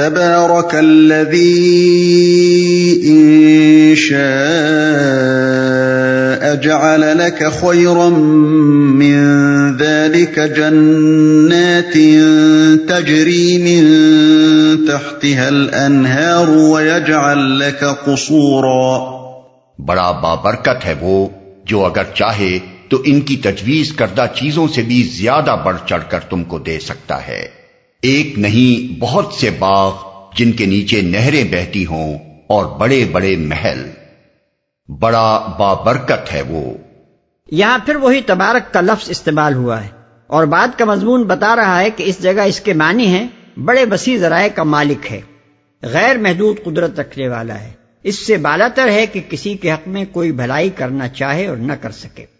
تبارك الذي إن شاء جعل لك خيرا من ذلك جنات تجري من تحتها الأنهار ويجعل لك قصورا بڑا بابرکت ہے وہ جو اگر چاہے تو ان کی تجویز کردہ چیزوں سے بھی زیادہ بڑھ چڑھ کر تم کو دے سکتا ہے۔ ایک نہیں، بہت سے باغ جن کے نیچے نہریں بہتی ہوں اور بڑے بڑے محل۔ بڑا بابرکت ہے وہ۔ یہاں پھر وہی تبارک کا لفظ استعمال ہوا ہے۔ اور بات کا مضمون بتا رہا ہے کہ اس جگہ اس کے معنی ہیں، بڑے وسیع ذرائع کا مالک ہے۔ غیر محدود قدرت رکھنے والا ہے۔ اس سے بالاتر ہے کہ کسی کے حق میں کوئی بھلائی کرنا چاہے اور نہ کر سکے۔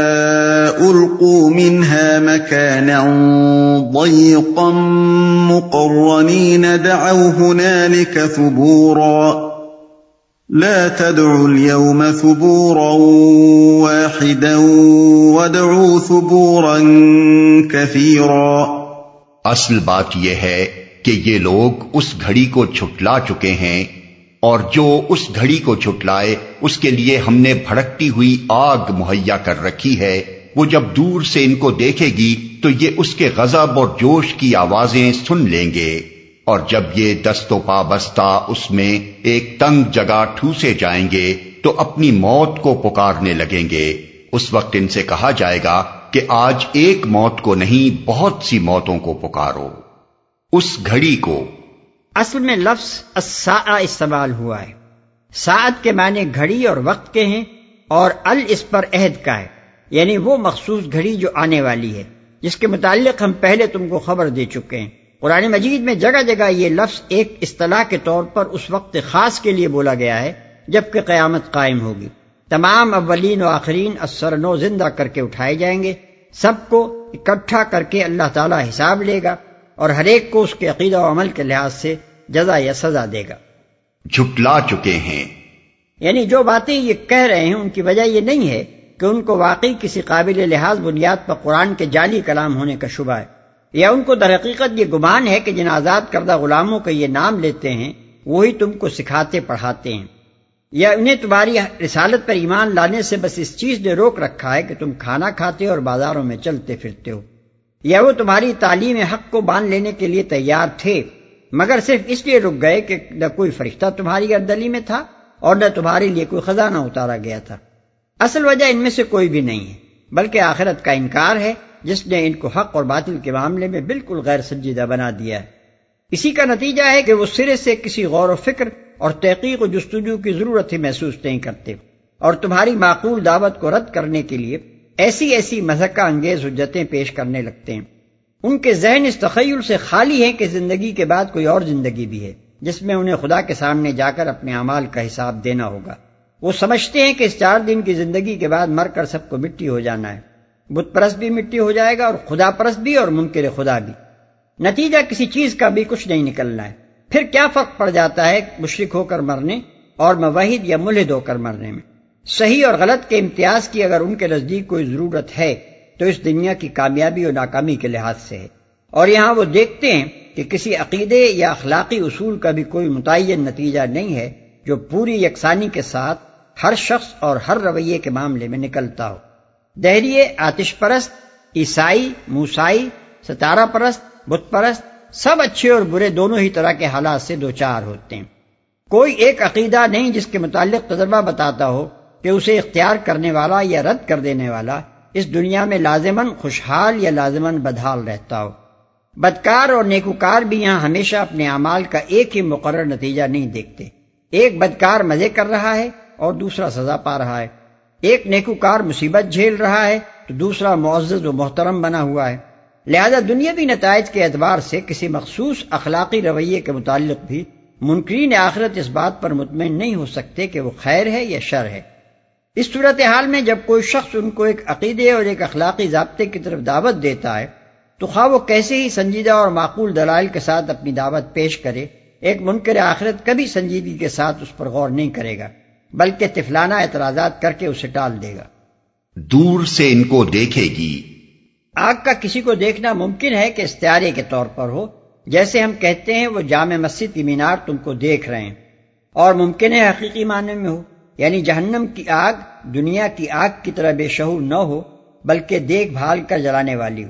القوا منها مكانا ضيقا مقرنين دعوا هنالك ثبورا لا تدعوا اليوم ثبورا واحدا وادعوا ثبورا كثيرا اصل بات یہ ہے کہ یہ لوگ اس گھڑی کو چھٹلا چکے ہیں اور جو اس گھڑی کو چھٹلائے اس کے لیے ہم نے بھڑکتی ہوئی آگ مہیا کر رکھی ہے وہ جب دور سے ان کو دیکھے گی تو یہ اس کے غضب اور جوش کی آوازیں سن لیں گے۔ اور جب یہ دست و پا بستہ اس میں ایک تنگ جگہ ٹھوسے جائیں گے تو اپنی موت کو پکارنے لگیں گے۔ اس وقت ان سے کہا جائے گا کہ آج ایک موت کو نہیں، بہت سی موتوں کو پکارو۔ اس گھڑی کو۔ اصل میں لفظ استعمال ہوا ہے۔ سعد کے معنی گھڑی اور وقت کے ہیں اور ال اس پر عہد کا ہے۔ یعنی وہ مخصوص گھڑی جو آنے والی ہے جس کے متعلق ہم پہلے تم کو خبر دے چکے ہیں۔ قرآن مجید میں جگہ جگہ یہ لفظ ایک اصطلاح کے طور پر اس وقت خاص کے لیے بولا گیا ہے جبکہ قیامت قائم ہوگی۔ تمام اولین و آخرین اثر نو زندہ کر کے اٹھائے جائیں گے۔ سب کو اکٹھا کر کے اللہ تعالیٰ حساب لے گا اور ہر ایک کو اس کے عقیدہ و عمل کے لحاظ سے جزا یا سزا دے گا۔ جھٹلا چکے ہیں۔ یعنی جو باتیں یہ کہہ رہے ہیں ان کی وجہ یہ نہیں ہے کہ ان کو واقعی کسی قابل لحاظ بنیاد پر قرآن کے جعلی کلام ہونے کا شبہ ہے۔ یا ان کو در حقیقت یہ گمان ہے کہ جن آزاد کردہ غلاموں کا یہ نام لیتے ہیں، وہی تم کو سکھاتے، پڑھاتے ہیں۔ یا انہیں تمہاری رسالت پر ایمان لانے سے بس اس چیز نے روک رکھا ہے کہ تم کھانا کھاتے اور بازاروں میں چلتے پھرتے ہو۔ یا وہ تمہاری تعلیم حق کو باندھ لینے کے لیے تیار تھے، مگر صرف اس لیے رک گئے کہ نہ کوئی فرشتہ تمہاری گردلی میں تھا اور نہ تمہارے لیے کوئی خزانہ اتارا گیا تھا۔ اصل وجہ ان میں سے کوئی بھی نہیں ہے، بلکہ آخرت کا انکار ہے، جس نے ان کو حق اور باطل کے معاملے میں بالکل غیر سنجیدہ بنا دیا ہے۔ اسی کا نتیجہ ہے کہ وہ سرے سے کسی غور و فکر اور تحقیق و جستجو کی ضرورت ہی محسوس نہیں کرتے۔ اور تمہاری معقول دعوت کو رد کرنے کے لیے ایسی ایسی مذہقہ انگیز حجتیں پیش کرنے لگتے ہیں۔ ان کے ذہن اس تخیل سے خالی ہے کہ زندگی کے بعد کوئی اور زندگی بھی ہے، جس میں انہیں خدا کے سامنے جا کر اپنے اعمال کا حساب دینا ہوگا۔ وہ سمجھتے ہیں کہ اس چار دن کی زندگی کے بعد مر کر سب کو مٹی ہو جانا ہے۔ بت پرست بھی مٹی ہو جائے گا اور خدا پرست بھی اور منکر خدا بھی۔ نتیجہ کسی چیز کا بھی کچھ نہیں نکلنا ہے۔ پھر کیا فرق پڑ جاتا ہے مشرق ہو کر مرنے اور موحد یا ملحد ہو کر مرنے میں؟ صحیح اور غلط کے امتیاز کی اگر ان کے نزدیک کوئی ضرورت ہے تو اس دنیا کی کامیابی اور ناکامی کے لحاظ سے ہے۔ اور یہاں وہ دیکھتے ہیں کہ کسی عقیدے یا اخلاقی اصول کا بھی کوئی متعین نتیجہ نہیں ہے جو پوری یکسانی کے ساتھ ہر شخص اور ہر رویے کے معاملے میں نکلتا ہو۔ دہریے آتش پرست، عیسائی، موسائی، ستارہ پرست، بت پرست، سب اچھے اور برے دونوں ہی طرح کے حالات سے دو چار ہوتے ہیں۔ کوئی ایک عقیدہ نہیں جس کے متعلق تجربہ بتاتا ہو کہ اسے اختیار کرنے والا یا رد کر دینے والا اس دنیا میں لازمن خوشحال یا لازمن بدحال رہتا ہو۔ بدکار اور نیکوکار بھی یہاں ہمیشہ اپنے اعمال کا ایک ہی مقرر نتیجہ نہیں دیکھتے۔ ایک بدکار مزے کر رہا ہے اور دوسرا سزا پا رہا ہے۔ ایک نیکوکار مصیبت جھیل رہا ہے تو دوسرا معزز و محترم بنا ہوا ہے۔ لہذا دنیاوی نتائج کے اعتبار سے کسی مخصوص اخلاقی رویے کے متعلق بھی منکرین آخرت اس بات پر مطمئن نہیں ہو سکتے کہ وہ خیر ہے یا شر ہے۔ اس صورتحال میں جب کوئی شخص ان کو ایک عقیدے اور ایک اخلاقی ضابطے کی طرف دعوت دیتا ہے، تو خواہ وہ کیسے ہی سنجیدہ اور معقول دلائل کے ساتھ اپنی دعوت پیش کرے، ایک منکر آخرت کبھی سنجیدگی کے ساتھ اس پر غور نہیں کرے گا۔ بلکہ تفلانہ اعتراضات کر کے اسے ٹال دے گا۔ دور سے ان کو دیکھے گی۔ آگ کا کسی کو دیکھنا ممکن ہے کہ استعارے کے طور پر ہو۔ جیسے ہم کہتے ہیں وہ جامع مسجد کی مینار تم کو دیکھ رہے ہیں۔ اور ممکن ہے حقیقی معنی میں ہو۔ یعنی جہنم کی آگ دنیا کی آگ کی طرح بے شہور نہ ہو بلکہ دیکھ بھال کر جلانے والی ہو۔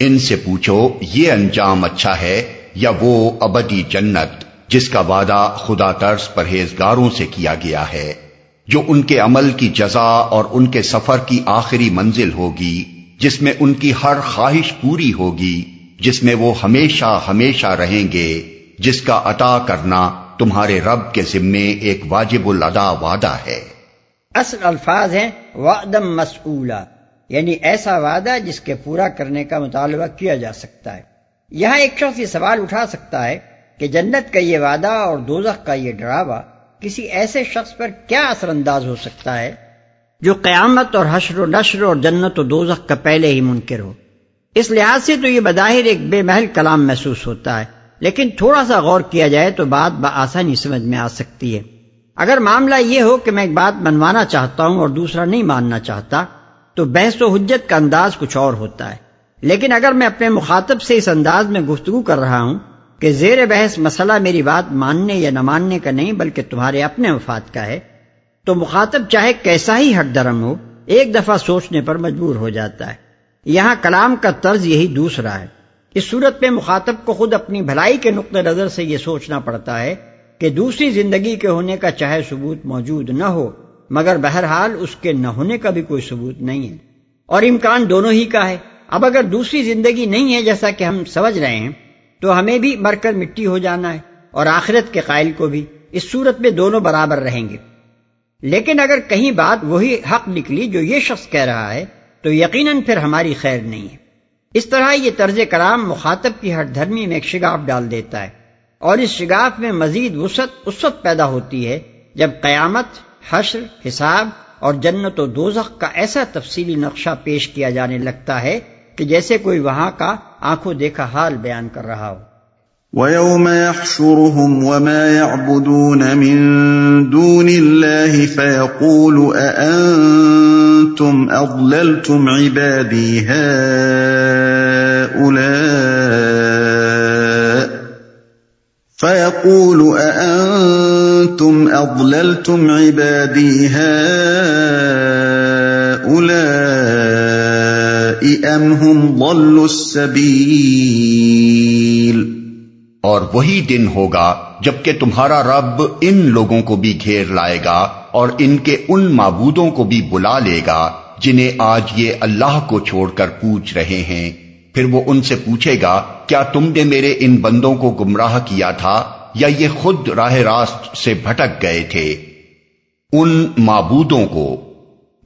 ان سے پوچھو، یہ انجام اچھا ہے یا وہ ابدی جنت جس کا وعدہ خدا طرز پرہیزگاروں سے کیا گیا ہے؟ جو ان کے عمل کی جزا اور ان کے سفر کی آخری منزل ہوگی، جس میں ان کی ہر خواہش پوری ہوگی، جس میں وہ ہمیشہ ہمیشہ رہیں گے، جس کا عطا کرنا تمہارے رب کے ذمے ایک واجب الادا وعدہ ہے۔ اصل الفاظ ہیں وعدم مسئولہ یعنی ایسا وعدہ جس کے پورا کرنے کا مطالبہ کیا جا سکتا ہے۔ یہاں ایک شخص یہ سوال اٹھا سکتا ہے کہ جنت کا یہ وعدہ اور دوزخ کا یہ ڈراوا کسی ایسے شخص پر کیا اثر انداز ہو سکتا ہے جو قیامت اور حشر و نشر اور جنت و دوزخ کا پہلے ہی منکر ہو۔ اس لحاظ سے تو یہ بظاہر ایک بے محل کلام محسوس ہوتا ہے، لیکن تھوڑا سا غور کیا جائے تو بات بآسانی سمجھ میں آ سکتی ہے۔ اگر معاملہ یہ ہو کہ میں ایک بات منوانا چاہتا ہوں اور دوسرا نہیں ماننا چاہتا تو بحث و حجت کا انداز کچھ اور ہوتا ہے۔ لیکن اگر میں اپنے مخاطب سے اس انداز میں گفتگو کر رہا ہوں کہ زیر بحث مسئلہ میری بات ماننے یا نہ ماننے کا نہیں بلکہ تمہارے اپنے مفاد کا ہے، تو مخاطب چاہے کیسا ہی ہٹ درم ہو، ایک دفعہ سوچنے پر مجبور ہو جاتا ہے۔ یہاں کلام کا طرز یہی دوسرا ہے۔ اس صورت میں مخاطب کو خود اپنی بھلائی کے نقطۂ نظر سے یہ سوچنا پڑتا ہے کہ دوسری زندگی کے ہونے کا چاہے ثبوت موجود نہ ہو مگر بہرحال اس کے نہ ہونے کا بھی کوئی ثبوت نہیں ہے۔ اور امکان دونوں ہی کا ہے۔ اب اگر دوسری زندگی نہیں ہے جیسا کہ ہم سمجھ رہے ہیں، تو ہمیں بھی مر کر مٹی ہو جانا ہے اور آخرت کے قائل کو بھی اس صورت میں دونوں برابر رہیں گے۔ لیکن اگر کہیں بات وہی حق نکلی جو یہ شخص کہہ رہا ہے، تو یقیناً پھر ہماری خیر نہیں ہے۔ اس طرح یہ طرز کرام مخاطب کی ہر دھرمی میں ایک شگاف ڈال دیتا ہے۔ اور اس شگاف میں مزید وسعت اس وقت پیدا ہوتی ہے جب قیامت حشر، حساب اور جنت و دوزخ کا ایسا تفصیلی نقشہ پیش کیا جانے لگتا ہے کہ جیسے کوئی وہاں کا آنکھوں دیکھا حال بیان کر رہا ہو۔ وَيَوْمَ يَحْشُرُهُمْ وَمَا يَعْبُدُونَ مِن دُونِ اللَّهِ فَيَقُولُ أَأَنتُمْ أَضْلَلْتُمْ عِبَادِي هَؤُلَاءِ فَيَقُولُ أَأَنتُمْ أَضْلَلْتُمْ عِبَادِي هَؤُلَاءِ أَمْ هُمْ ضَلُّوا السَّبِيلَ اور وہی دن ہوگا جبکہ تمہارا رب ان لوگوں کو بھی گھیر لائے گا اور ان کے ان معبودوں کو بھی بلا لے گا جنہیں آج یہ اللہ کو چھوڑ کر پوچھ رہے ہیں۔ پھر وہ ان سے پوچھے گا، کیا تم نے میرے ان بندوں کو گمراہ کیا تھا؟ یا یہ خود راہ راست سے بھٹک گئے تھے؟ ان معبودوں کو۔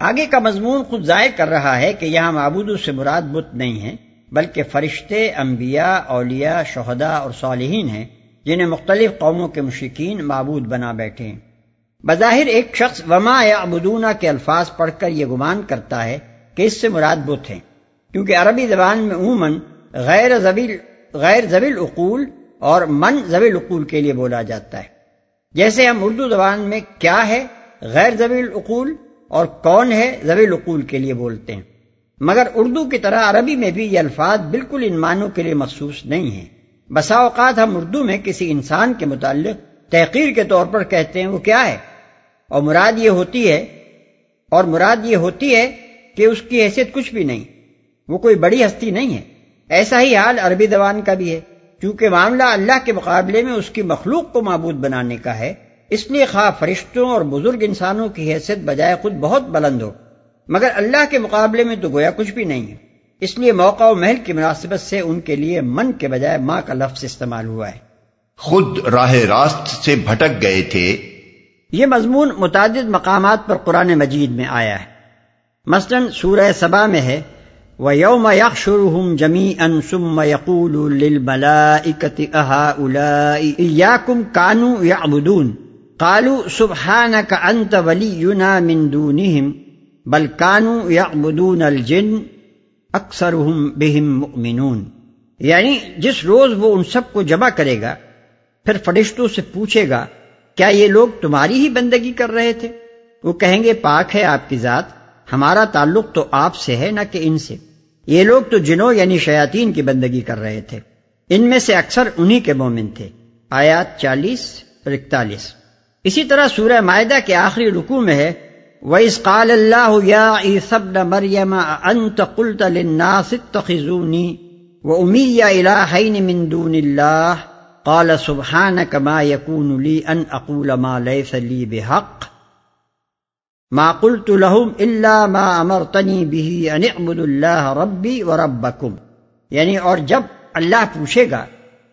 آگے کا مضمون خود ظاہر کر رہا ہے کہ یہاں معبودوں سے مراد بت نہیں ہے بلکہ فرشتے، انبیاء، اولیاء، شہداء اور صالحین ہیں، جنہیں مختلف قوموں کے مشکین معبود بنا بیٹھے ہیں۔ بظاہر ایک شخص وما یا ابدونا کے الفاظ پڑھ کر یہ گمان کرتا ہے کہ اس سے مراد بت ہیں۔ کیونکہ عربی زبان میں عموماً غیر زبیل غیر زبیل اقول اور من زبیل اقول کے لیے بولا جاتا ہے۔ جیسے ہم اردو زبان میں کیا ہے؟ غیر زبیل اقول اور کون ہے زبیل اقول کے لیے بولتے ہیں۔ مگر اردو کی طرح عربی میں بھی یہ الفاظ بالکل ان معنوں کے لیے مخصوص نہیں ہیں۔ بسا اوقات ہم اردو میں کسی انسان کے متعلق تحقیر کے طور پر کہتے ہیں وہ کیا ہے؟ اور مراد یہ ہوتی ہے اور مراد یہ ہوتی ہے کہ اس کی حیثیت کچھ بھی نہیں۔ وہ کوئی بڑی ہستی نہیں ہے۔ ایسا ہی حال عربی زبان کا بھی ہے۔ کیونکہ معاملہ اللہ کے مقابلے میں اس کی مخلوق کو معبود بنانے کا ہے اس لیے خواہ فرشتوں اور بزرگ انسانوں کی حیثیت بجائے خود بہت بلند ہو۔ مگر اللہ کے مقابلے میں تو گویا کچھ بھی نہیں ہے۔ اس لیے موقع و محل کی مناسبت سے ان کے لیے من کے بجائے ماں کا لفظ استعمال ہوا ہے۔ خود راہ راست سے بھٹک گئے تھے۔ یہ مضمون متعدد مقامات پر قرآن مجید میں آیا ہے۔ مثلا سورہ سبا میں ہے وَيَوْمَ يَحْشُرُهُمْ جَمِيعًا ثُمَّ يَقُولُ لِلْمَلَائِكَةِ أَهَؤُلَاءِ إِيَّاكُمْ كَانُوا يَعْبُدُونَ قَالُوا سُبْحَانَكَ أَنْتَ وَلِيُّنَا مِن دُونِهِمْ بَلْ كَانُوا يَعْبُدُونَ الْجِنَّ اکثرهم بِهِمْ مُؤْمِنُونَ یعنی جس روز وہ ان سب کو جمع کرے گا، پھر فرشتوں سے پوچھے گا، کیا یہ لوگ تمہاری ہی بندگی کر رہے تھے؟ وہ کہیں گے، پاک ہے آپ کی ذات، ہمارا تعلق تو آپ سے ہے، نہ کہ ان سے۔ یہ لوگ تو جنوں یعنی شیاطین کی بندگی کر رہے تھے۔ ان میں سے اکثر انہی کے مومن تھے۔ آیات چالیس اور اکتالیس۔ اسی طرح سورہ معدہ کے آخری رکوع میں ہے، وَإِذْ قَالَ اللَّهُ يَا عِيسَى ابْنَ مَرْيَمَ أَأَنْتَ قُلْتَ لِلنَّاسِ اتَّخِذُونِي وَأُمِيَّ إِلَٰهَيْنِ مِن دُونِ اللَّهِ قال سبحانك ما يكون لي ان اقول ما ليس لي بحق ما قلت لهم الا ما امرتني به ان اعبدوا الله ربي وربكم. یعنی اور جب اللہ پوچھے گا،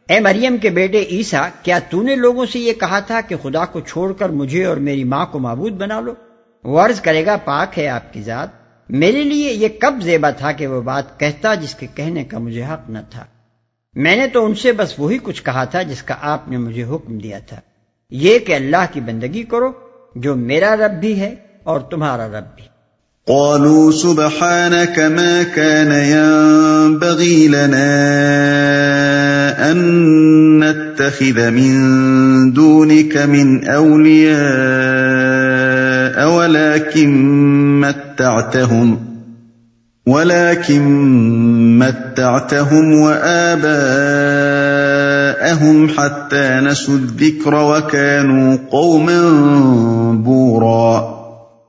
اے مریم کے بیٹے عیسیٰ، کیا تو نے لوگوں سے یہ کہا تھا کہ خدا کو چھوڑ کر مجھے اور میری ماں کو معبود بنا لو؟ وہ عرض کرے گا، پاک ہے آپ کی ذات۔ میرے لیے یہ کب زیبا تھا کہ وہ بات کہتا جس کے کہنے کا مجھے حق نہ تھا۔ میں نے تو ان سے بس وہی کچھ کہا تھا جس کا آپ نے مجھے حکم دیا تھا۔ یہ کہ اللہ کی بندگی کرو، جو میرا رب بھی ہے اور تمہارا رب بھی۔ قالوا سبحانك ما كان ينبغي لنا أن نتخذ من دونك من أولياء ولكن متعتهم ولكن متعتهم وآباءهم حتى نسوا الذكر وكانوا قوما بورا۔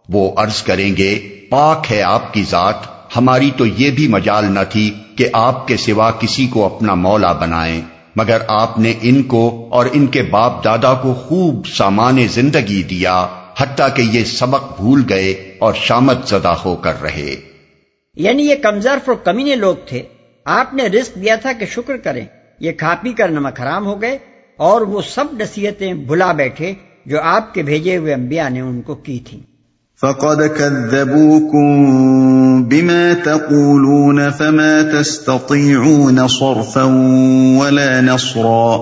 وہ عرض کریں گے، پاک ہے آپ کی ذات، ہماری تو یہ بھی مجال نہ تھی کہ آپ کے سوا کسی کو اپنا مولا بنائیں۔ مگر آپ نے ان کو اور ان کے باپ دادا کو خوب سامان زندگی دیا، حتیٰ کہ یہ سبق بھول گئے اور شامت زدہ ہو کر رہے۔ یعنی یہ کمزرف اور کمینے لوگ تھے۔ آپ نے رزق دیا تھا کہ شکر کریں۔ یہ کھا پی کر نمک حرام ہو گئے اور وہ سب نصیحتیں بھلا بیٹھے جو آپ کے بھیجے ہوئے انبیاء نے ان کو کی تھیں۔ فقد كذبوكم بما تقولون فما تستطيعون صرفا ولا نصرا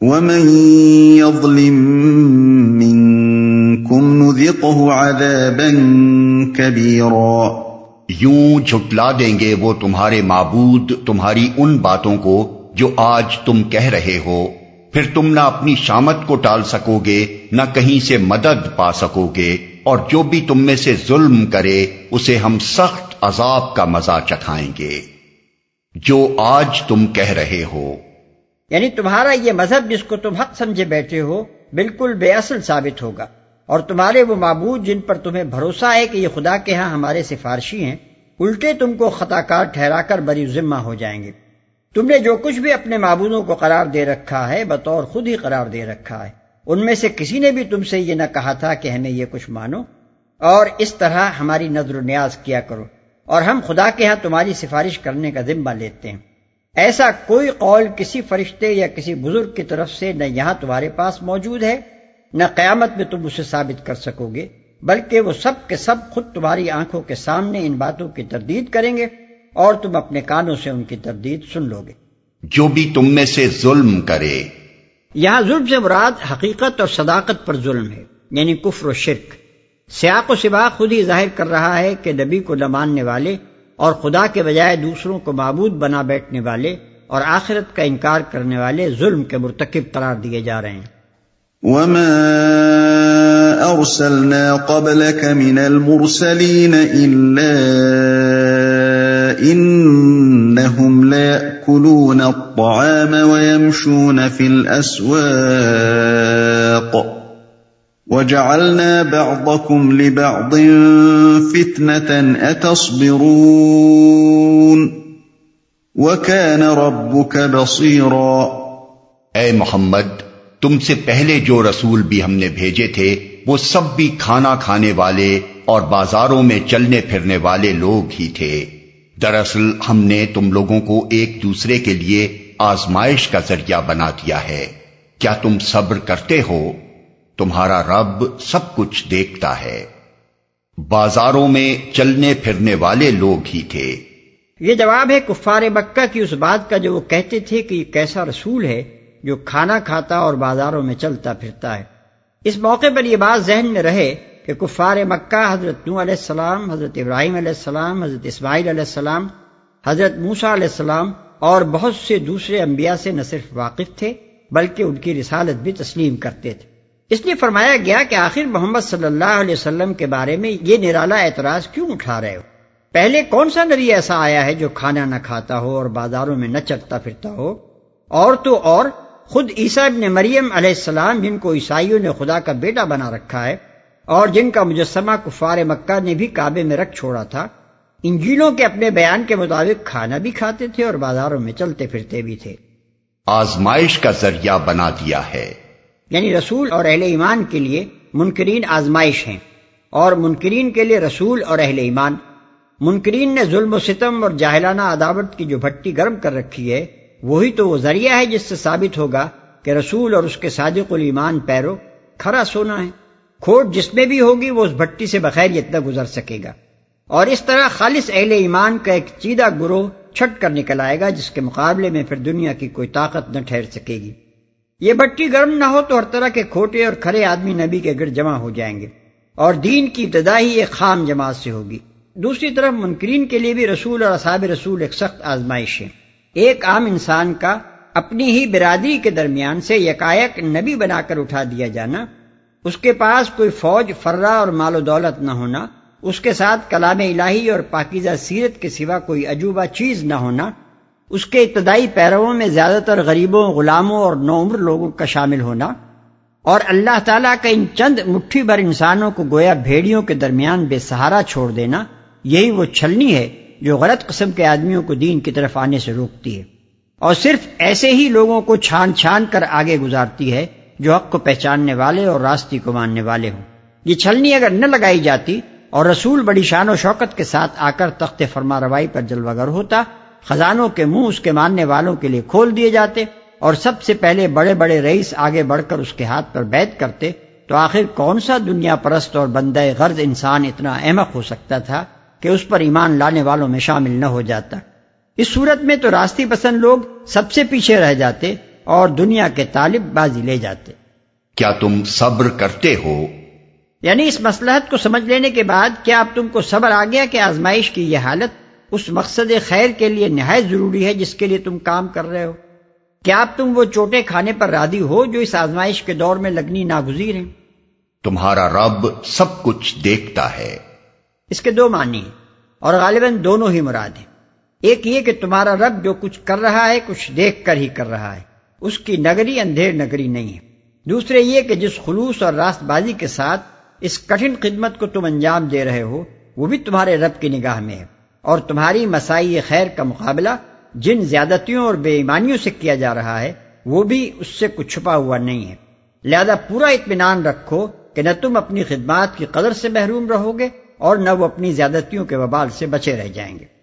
ومن يظلم منكم نذقه عذابا كبيرا یوں جھٹلا دیں گے وہ تمہارے معبود، تمہاری ان باتوں کو جو آج تم کہہ رہے ہو۔ پھر تم نہ اپنی شامت کو ٹال سکو گے، نہ کہیں سے مدد پا سکو گے۔ اور جو بھی تم میں سے ظلم کرے، اسے ہم سخت عذاب کا مزہ چکھائیں گے۔ جو آج تم کہہ رہے ہو۔ یعنی تمہارا یہ مذہب جس کو تم حق سمجھے بیٹھے ہو، بالکل بے اصل ثابت ہوگا۔ اور تمہارے وہ معبود جن پر تمہیں بھروسہ ہے کہ یہ خدا کے ہاں ہمارے سفارشی ہیں، الٹے تم کو خطا کار ٹھہرا کر بری ذمہ ہو جائیں گے۔ تم نے جو کچھ بھی اپنے معبودوں کو قرار دے رکھا ہے، بطور خود ہی قرار دے رکھا ہے۔ ان میں سے کسی نے بھی تم سے یہ نہ کہا تھا کہ ہمیں یہ کچھ مانو اور اس طرح ہماری نظر و نیاز کیا کرو اور ہم خدا کے ہاں تمہاری سفارش کرنے کا ذمہ لیتے ہیں۔ ایسا کوئی قول کسی فرشتے یا کسی بزرگ کی طرف سے نہ یہاں تمہارے پاس موجود ہے، نہ قیامت میں تم اسے ثابت کر سکو گے، بلکہ وہ سب کے سب خود تمہاری آنکھوں کے سامنے ان باتوں کی تردید کریں گے اور تم اپنے کانوں سے ان کی تردید سن لو گے۔ جو بھی تم میں سے ظلم کرے یہاں ظلم سے مراد حقیقت اور صداقت پر ظلم ہے یعنی کفر و شرک۔ سیاق و سبا خود ہی ظاہر کر رہا ہے کہ نبی کو نہ ماننے والے اور خدا کے بجائے دوسروں کو معبود بنا بیٹھنے والے اور آخرت کا انکار کرنے والے ظلم کے مرتکب قرار دیے جا رہے ہیں۔ وما ارسلنا قبلك من المرسلين الا انهم لا ياكلون الطعام ويمشون في الاسواق وجعلنا بعضكم لبعض فتنه اتصبرون وكان ربك بصيرا اے محمد، تم سے پہلے جو رسول بھی ہم نے بھیجے تھے، وہ سب بھی کھانا کھانے والے اور بازاروں میں چلنے پھرنے والے لوگ ہی تھے۔ دراصل ہم نے تم لوگوں کو ایک دوسرے کے لیے آزمائش کا ذریعہ بنا دیا ہے۔ کیا تم صبر کرتے ہو؟ تمہارا رب سب کچھ دیکھتا ہے۔ بازاروں میں چلنے پھرنے والے لوگ ہی تھے۔ یہ جواب ہے، کفار مکہ کی اس بات کا جو وہ کہتے تھے کہ یہ کیسا رسول ہے جو کھانا کھاتا اور بازاروں میں چلتا پھرتا ہے۔ اس موقع پر یہ بات ذہن میں رہے کہ کفار مکہ حضرت نو علیہ السلام، حضرت ابراہیم علیہ السلام، حضرت اسماعیل علیہ السلام، حضرت موسا علیہ السلام اور بہت سے دوسرے انبیاء سے نہ صرف واقف تھے، بلکہ ان کی رسالت بھی تسلیم کرتے تھے۔ اس لیے فرمایا گیا کہ آخر محمد صلی اللہ علیہ وسلم کے بارے میں یہ نرالا اعتراض کیوں اٹھا رہے ہو؟ پہلے کون سا نبی ایسا آیا ہے جو کھانا نہ کھاتا ہو اور بازاروں میں نہ چلتا پھرتا ہو؟ اور تو اور، خود عیسیٰ ابن مریم علیہ السلام، جن کو عیسائیوں نے خدا کا بیٹا بنا رکھا ہے اور جن کا مجسمہ کفار مکہ نے بھی کعبے میں رکھ چھوڑا تھا انجیلوں کے اپنے بیان کے مطابق کھانا بھی کھاتے تھے اور بازاروں میں چلتے پھرتے بھی تھے۔ آزمائش کا ذریعہ بنا دیا ہے۔ یعنی رسول اور اہل ایمان کے لیے منکرین آزمائش ہیں۔ اور منکرین کے لیے رسول اور اہل ایمان۔ منکرین نے ظلم و ستم اور جاہلانہ عداوت کی جو بھٹی گرم کر رکھی ہے وہی تو وہ ذریعہ ہے جس سے ثابت ہوگا کہ رسول اور اس کے صادق الایمان پیرو کھرا سونا ہے۔ کھوٹ جس میں بھی ہوگی وہ اس بھٹی سے بخیر اتنا گزر سکے گا۔ اور اس طرح خالص اہل ایمان کا ایک چیدہ گروہ چھٹ کر نکل آئے گا جس کے مقابلے میں پھر دنیا کی کوئی طاقت نہ ٹھہر سکے گی۔ یہ بھٹی گرم نہ ہو تو ہر طرح کے کھوٹے اور کھرے آدمی نبی کے گرد جمع ہو جائیں گے اور دین کی ابتدا ہی ایک خام جماعت سے ہوگی۔ دوسری طرف منکرین کے لیے بھی رسول اور اصحاب رسول ایک سخت آزمائش ہے۔ ایک عام انسان کا اپنی ہی برادری کے درمیان سے یکایک نبی بنا کر اٹھا دیا جانا اس کے پاس کوئی فوج فرا اور مال و دولت نہ ہونا، اس کے ساتھ کلام الہی اور پاکیزہ سیرت کے سوا کوئی عجوبہ چیز نہ ہونا، اس کے ابتدائی پیرووں میں زیادہ تر غریبوں، غلاموں اور نومر لوگوں کا شامل ہونا، اور اللہ تعالیٰ کا ان چند مٹھی بھر انسانوں کو گویا بھیڑیوں کے درمیان بے سہارا چھوڑ دینا، یہی وہ چھلنی ہے جو غلط قسم کے آدمیوں کو دین کی طرف آنے سے روکتی ہے، اور صرف ایسے ہی لوگوں کو چھان چھان کر آگے گزارتی ہے جو حق کو پہچاننے والے اور راستی کو ماننے والے ہوں۔ یہ چھلنی اگر نہ لگائی جاتی اور رسول بڑی شان و شوکت کے ساتھ آ کر تخت فرما روائی پر جلوہ گر ہوتا، خزانوں کے منہ اس کے ماننے والوں کے لیے کھول دیے جاتے اور سب سے پہلے بڑے بڑے رئیس آگے بڑھ کر اس کے ہاتھ پر بیت کرتے، تو آخر کون سا دنیا پرست اور بندہ غرض انسان اتنا احمق ہو سکتا تھا کہ اس پر ایمان لانے والوں میں شامل نہ ہو جاتا۔ اس صورت میں تو راستی پسند لوگ سب سے پیچھے رہ جاتے اور دنیا کے طالب بازی لے جاتے۔ کیا تم صبر کرتے ہو؟ یعنی اس مسلحت کو سمجھ لینے کے بعد کیا اب تم کو صبر آ گیا کہ آزمائش کی یہ حالت اس مقصد خیر کے لیے نہایت ضروری ہے جس کے لیے تم کام کر رہے ہو؟ کیا اب تم وہ چوٹے کھانے پر رادی ہو جو اس آزمائش کے دور میں لگنی ناگزیر ہیں؟ تمہارا رب سب کچھ دیکھتا ہے۔ اس کے دو معنی ہیں اور غالباً دونوں ہی مراد ہیں۔ ایک یہ کہ تمہارا رب جو کچھ کر رہا ہے کچھ دیکھ کر ہی کر رہا ہے۔ اس کی نگری اندھیر نگری نہیں ہے۔ دوسرے یہ کہ جس خلوص اور راست بازی کے ساتھ اس کٹھن خدمت کو تم انجام دے رہے ہو، وہ بھی تمہارے رب کی نگاہ میں ہے۔ اور تمہاری مسائی خیر کا مقابلہ جن زیادتیوں اور بے ایمانیوں سے کیا جا رہا ہے، وہ بھی اس سے کچھ چھپا ہوا نہیں ہے۔ لہذا پورا اطمینان رکھو کہ نہ تم اپنی خدمات کی قدر سے محروم رہو گے اور نہ وہ اپنی زیادتیوں کے وبال سے بچے رہ جائیں گے۔